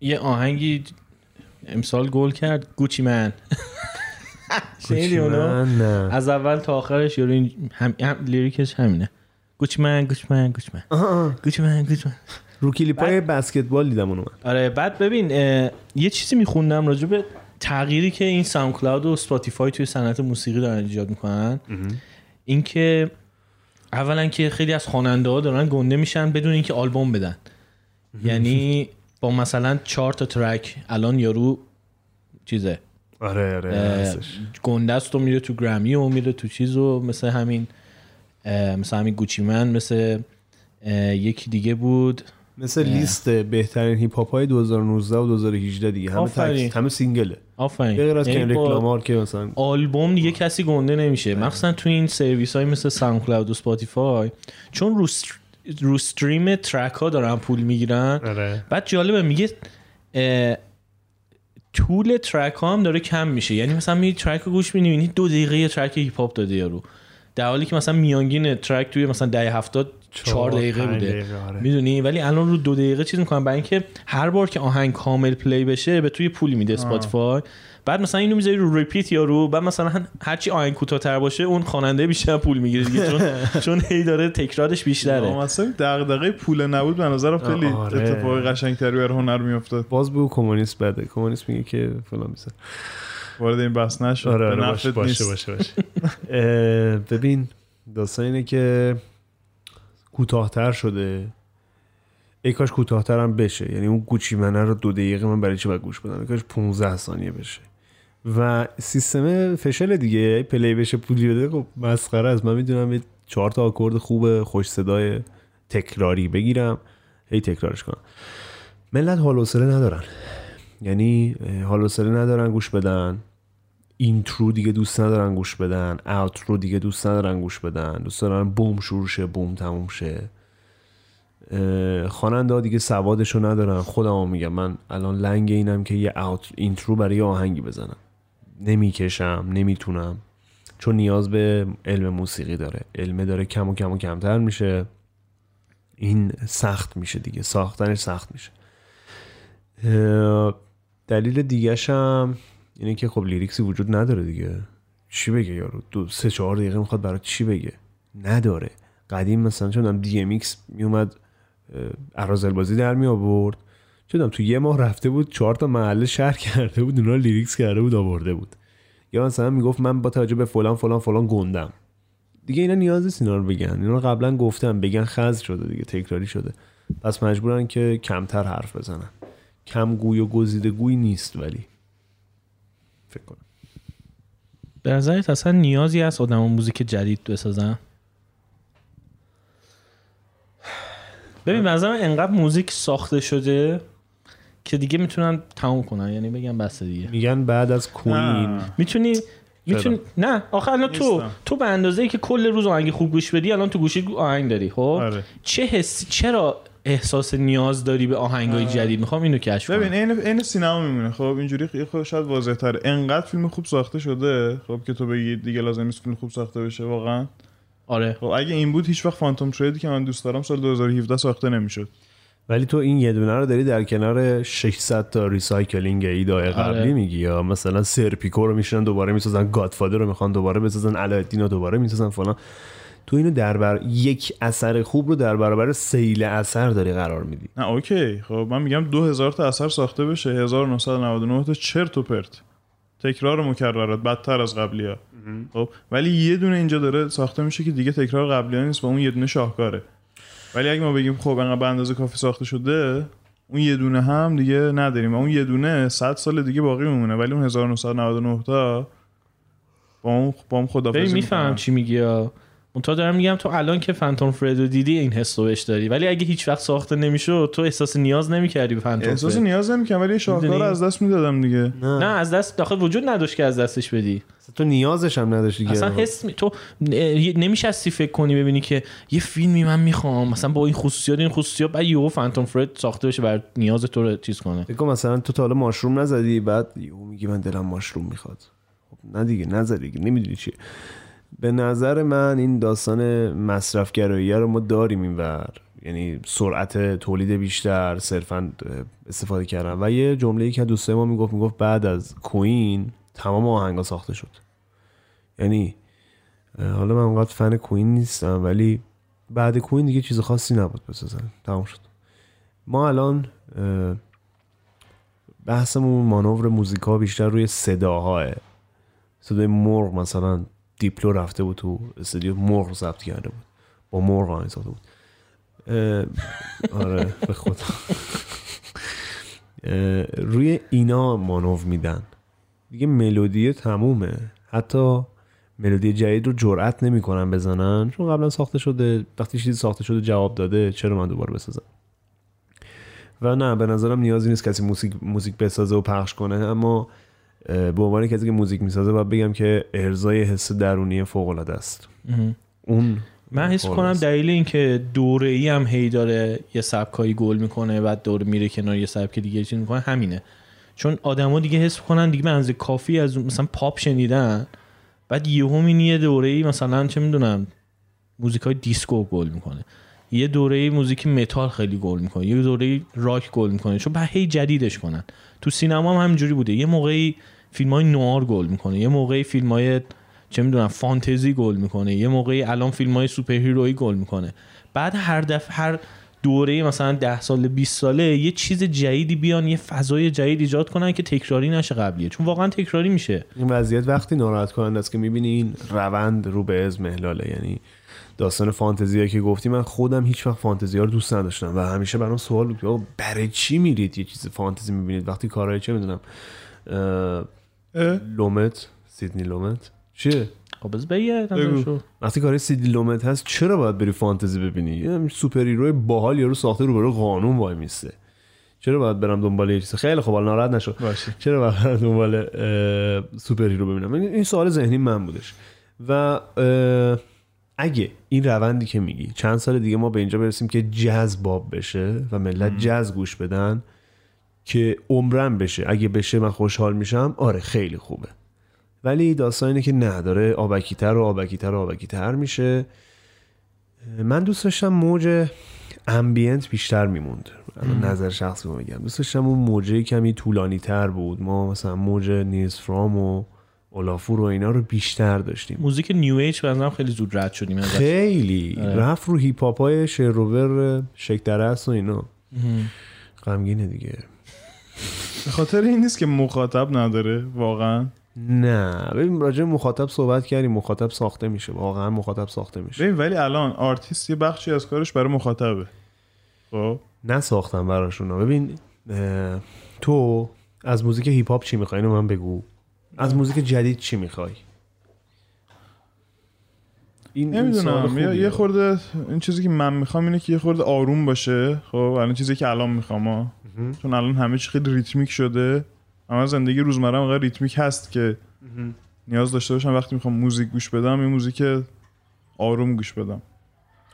یه آهنگی امسال گل کرد Gucci Gang. شنیدی اونو؟ از اول تا آخرش یارو این هم, هم lyric ش همینه. Gucci Gang Gucci Gang Gucci Gang. Gucci Gang Gucci Gang. رو کلیپ های بسکتبال دیدم اونو من. آره بعد ببین یه چیزی میخوندم راجع به تغییری که این SoundCloud و Spotify توی صنعت موسیقی دارن ایجاد می‌کنن. اینکه اولا که خیلی از خواننده ها دارن گنده میشن بدون اینکه آلبوم بدن. یعنی با مثلا چهار تا track الان یارو چیزه. آره آره است و میره تو Grammy و میره تو چیز و مثل همین مثل همین Gucci Gang مثل یکی دیگه بود. مثل لیست بهترین هیپ هاپ های 2019 و 2018 دیگه. همه آفرین. تک همه single ه. آفرین. غیر از یعنی Kendrick Lamar که مثلا آلبوم دیگه کسی گنده نمیشه. مخصوصا تو این سرویس های مثل SoundCloud و Spotify. چون رو. رو stream track ها دارن پول می‌گیرن. آره. بعد جالبه میگه طول track ها هم داره کم میشه. یعنی مثلا می track رو گوش می‌بینی دو دقیقه یه track هیپ هاپ داده یارو. در حالی که مثلا میانگین track توی مثلا دهه هفتاد چهار دقیقه بوده. آره. می‌دونی؟ ولی الان رو دو دقیقه چیز می‌کنن. برای اینکه هر بار که آهنگ کامل play بشه به توی پولی میده Spotify بعد مثلا اینو می‌ذاری رو repeat یا رو بعد مثلا هرچی آهنگ کوتاه‌تر باشه اون خواننده بیشتر پول می‌گیره دیگه چون چون هی داره تکرارش بیشتره. مثلا دغدغه پول نبود به نظرم خیلی آره. اتفاق قشنگتری بر هنر میافتاد. باز بگو کمونیست بده. کمونیست میگه که فلان میسه وارد این بحث نشد آره آره باشه. باشه باشه, باشه. ببین داستان اینه که کوتاهتر شده. ای کاش کوتاهتر هم بشه. یعنی اون گوچی منه رو دو دقیقه من برای چی باید گوش بدم؟ ای کاش 15 ثانیه بشه. و سیستم فشل دیگه ای پلی بشه پولی بده خب مسخره است. من می‌دونم یه چهار تا آکورد خوب خوش صدای تکراری بگیرم. هی تکرارش کنم. ملت حال حوصله ندارن. یعنی حال ندارن گوش بدن. intro دیگه دوست ندارن گوش بدن. outro دیگه دوست ندارن گوش بدن. دوست دارن بوم شروع شه بوم تموم شه. خواننده ها دیگه سوادشو ندارن. خودم میگم من الان لنگ اینم که یه out intro برای آهنگی بزنم. نمی‌کشم نمی‌تونم. چون نیاز به علم موسیقی داره. علمه داره کم و کم و کمتر میشه. این سخت میشه دیگه. ساختنش سخت میشه. دلیل دیگهش هم اینه که خب lyrics ی وجود نداره دیگه. چی بگه یارو؟ دو سه چهار دقیقه می‌خواد برای چی بگه؟ نداره. قدیم مثلا چون DMX میومد اراذل بازی در می آورد چون تو یه ماه رفته بود چهار تا محله شهر کرده بود اونا لیریکس کرده بود آورده بود. یا مثلا می‌گفت من با توجه به فلان فلان فلان گندم. دیگه اینا نیاز نیست اینا رو بگن. اینا رو قبلا گفتم بگن خز شده دیگه تکراری شده. پس مجبورن که کمتر حرف بزنن. کم گوی و گزیده گوی نیست ولی. فکر کنم. به نظرت اصلا نیازی هست آدم موزیک جدید بسازن؟ ببین نظرم انقدر موزیک ساخته شده که دیگه می‌تونن تموم کنن یعنی بگم بس دیگه. میگن بعد از کوین. می‌تونی می‌تونی نه آخه الان تو نیستم. تو به اندازه ای که کل روز آهنگ خوب گوش بدی الان تو گوشی آهنگ داری خب؟ آره. چه حسی چرا احساس نیاز داری به آهنگای جدید؟ می‌خوام اینو کشف ببین کنم عین عین سینما میمونه خب؟ اینجوری خیلی خود شاید واضح تره انقدر فیلم خوب ساخته شده خب که تو بگی دیگه لازم نیست فیلم خوب ساخته بشه واقعا. آره. خب اگه این بود هیچ وقت Phantom Thread ی که من دوست دارم سال 2017 ساخته نمی‌شد. ولی تو این یه دونه رو داری در کنار 600 تا recycling ایدای قبلی آره. میگی یا مثلا Serpico رو میشینن دوباره می‌سازن Godfather رو می‌خوان دوباره بسازن علاالدین رو دوباره می‌سازن فلان. تو اینو در بر یک اثر خوب رو در برابر سیل اثر داری قرار میدی. نه اوکی. خب من میگم 2000 تا اثر ساخته بشه 1999 تا چرت و پرت. تکرار مکررات بدتر از قبلی ها خب ولی یه دونه اینجا داره ساخته میشه که دیگه تکرار قبلی ها نیست و اون یه دونه شاهکاره. ولی اگه ما بگیم خب انقدر به اندازه کافی ساخته شده اون یه دونه هم دیگه نداریم و اون یه دونه 100 سال دیگه باقی میمونه ولی اون 1999 تا با اون با اون خدافظی می‌کنن. چی میگی. تا دارم میگم تو الان که فانتوم فرد رو دیدی این حس رو بهش داری. ولی اگه هیچ وقت ساخته نمی‌شد تو احساس نیاز نمی‌کردی به فانتوم احساس فرد نیاز نمی‌کنم ولی شاهکار؟ از دست می‌دادم دیگه. نه. از دست داخل وجود نداشت که از دستش بدی. تو نیازش هم نداشتی دیگه اصلا حس می... تو نمیشستی فکر کنی ببینی که یه فیلمی من می‌خوام. مثلا با این خصوصیات این خصوصیات بعد یهو فانتوم فرد ساخته بشه بر نیاز تو رو چیز کنه. فکر مثلا تو تا حالا ماشروم نزدی بعد یهو میگی من دلم ماشروم می‌خواد. خب نه دیگه نزدی نمی‌دونی چیه. به نظر من این داستان مصرفگرایی رو ما داریم اینور یعنی سرعت تولید بیشتر صرفا استفاده کردن. و یه جمله ای که دوستای ما می‌گفت می‌گفت بعد از کوین تمام آهنگا ساخته شد. یعنی حالا من اونقدر فن کوین نیستم ولی بعد کوین دیگه چیز خاصی نبود بسازن تمام شد. ما الان بحثمون مانور موزیکا بیشتر روی صداهاه صدای مرغ مثلا. دیپلو رفته بود تو استودیو مرغ ضبط کرده بود. با مرغ آهنگ ساخته بود. آره به خدا. روی اینا مانور میدن. دیگه ملودی تمومه. حتی ملودی جدید رو جرأت نمی‌کنن بزنن. چون قبلا ساخته شده وقتی چیزی ساخته شده جواب داده چرا من دوباره بسازم؟ و نه به نظرم نیازی نیست کسی موزیک بسازه و پخش کنه. اما به عنوان کسی که موزیک می‌سازه باید بگم که ارزای حس درونی فوق العاده است اون من حس کنم دلیل اینکه دوره ای هم هی داره یه سبکایی گل می‌کنه بعد دوره میره کنار یه سبک دیگه چیز می‌کنه همینه. چون آدما دیگه حس کنن دیگه منزه کافی از مثلا پاپ شنیدن بعد یهو می یه دوره ای مثلا چه می‌دونم موزیک های دیسکو گل می‌کنه. یه دوره موزیک متال خیلی گل می‌کنه یه دوره راک گل می‌کنه. چون بعد هی جدیدش کنن. تو سینما هم همینجوری بوده. یه موقعی فیلم های noir گل می‌کنه. یه موقعی فیلم های چه می‌دونم فانتزی گل می‌کنه. یه موقعی الان فیلم های سوپر هیروی گل می‌کنه. بعد هر دفعه هر دوره مثلا 10 سال 20 ساله یه چیز جدیدی بیان یه فضای جدید ایجاد کنن که تکراری نشه قبلیه. چون واقعا تکراری میشه. این وضعیت وقتی ناراحت کننده است که می‌بینی این روند رو به از محلاله یعنی داستان فانتزی که گفتی من خودم هیچ وقت فانتزی ها رو دوست نداشتم و همیشه برام سوال بود برای چی میرید یه چیز فانتزی می‌بینید؟ وقتی کارهای چه می‌دونم Lumet Sidney Lumet. چیه؟ خب بس بگه وقتی کاری Sidney Lumet هست چرا باید بری فانتزی ببینی؟ یه superhero باحال یارو ساخته رو برای قانون وای میسته. چرا باید برم دنبال یه چیز؟ خیلی خوب ناراحت نشو. باشه. چرا باید برم دنبال superhero ببینم؟ این سوال ذهنی من بودش. و اگه این روندی که میگی چند سال دیگه ما به اینجا برسیم که jazz باب بشه و ملت jazz گوش بدن که عمرم بشه. اگه بشه من خوشحال میشم آره خیلی خوبه. ولی داستان اینه که نه داره آبکیتر و آبکیتر و آبکیتر میشه. من دوست داشتم موج ambient بیشتر میموند. نظر شخصی بگم دوست داشتم اون موجه کمی طولانی تر بود. ما مثلا موج Nils Frahm و Ólafur و اینا رو بیشتر داشتیم. موزیک new age بنظرم خیلی زود رد شدیم. خیلی. رفت رو هیپ هاپ های شر و ور شک درست و اینا. غمگینه دیگه. به خاطر این نیست که مخاطب نداره واقعا. نه. ببین راجع مخاطب صحبت کردیم مخاطب ساخته میشه. واقعا مخاطب ساخته میشه. ببین ولی الان آرتیست یه بخشی از کارش برای مخاطبه. خب؟ نساختم براشون. ببین تو از موزیک هیپ هاپ چی می‌خوای؟ اینو من بگو. از موزیک جدید چی می‌خوای؟ این نمی‌دونم. یه خورده این چیزی که من می‌خوام اینه که یه خورده آروم باشه. خب الان چیزی که الان می‌خوام چون الان همه چی خیلی ریتمیک شده. اما زندگی روزمره انقدر ریتمیک هست که نیاز داشته باشم وقتی می‌خوام موزیک گوش بدم این موزیک آروم گوش بدم.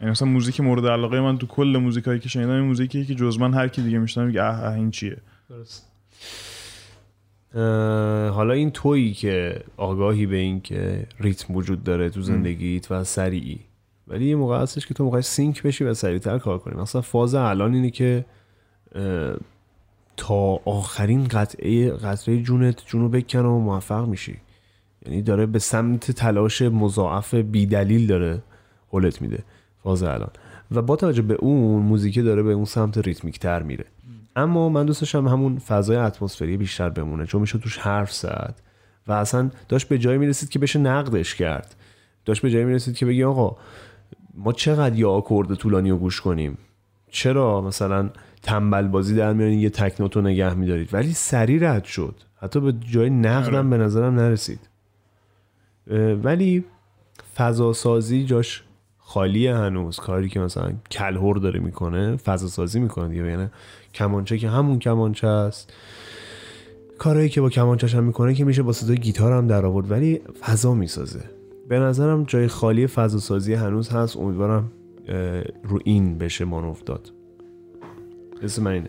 یعنی مثلا موزیک مورد علاقه من تو کل موزیک هایی که شنیدم این موزیکی که جز من هر کی دیگه میشنم میگه اه, اه این چیه؟ درست. حالا این تویی که آگاهی به این که ریتم وجود داره تو زندگیت و سریعی. ولی یه موقع هستش که تو موقع سینک بشی و سریعتر کار کنی. مثلا فاز الان اینه که تا آخرین قطعه قطعه جونت جونو بکن و موفق میشی. یعنی داره به سمت تلاش مضاعف بیدلیل داره حلت میده فاز الان. و با توجه به اون موزیک داره به اون سمت ریتمیک تر میره اما من دوست داشتم همون فضای اتمسفری بیشتر بمونه چون میشه توش حرف زد و اصلا داشت به جایی می‌رسید که بشه نقدش کرد. داشت به جایی می‌رسید که بگی آقا ما چقدر یا آکورد طولانی رو گوش کنیم؟ چرا مثلا تنبل بازی در میارین یه تکنوتو نگه میدارید؟ ولی سری رد شد. حتی به جای نقدم آره. به نظرم نرسید. ولی فضا سازی جاش خالیه هنوز کاری که مثلا کلهور داره می‌کنه فضا سازی می‌کنه دیگه یعنی کمانچه که همون کمانچه است. کارهایی که با کمانچش هم می‌کنه که میشه با صدای گیتار هم در آورد ولی فضا می‌سازه. به نظرم جای خالی فضا سازی هنوز هست. امیدوارم رو این بشه مانوف داد اسم من اینه.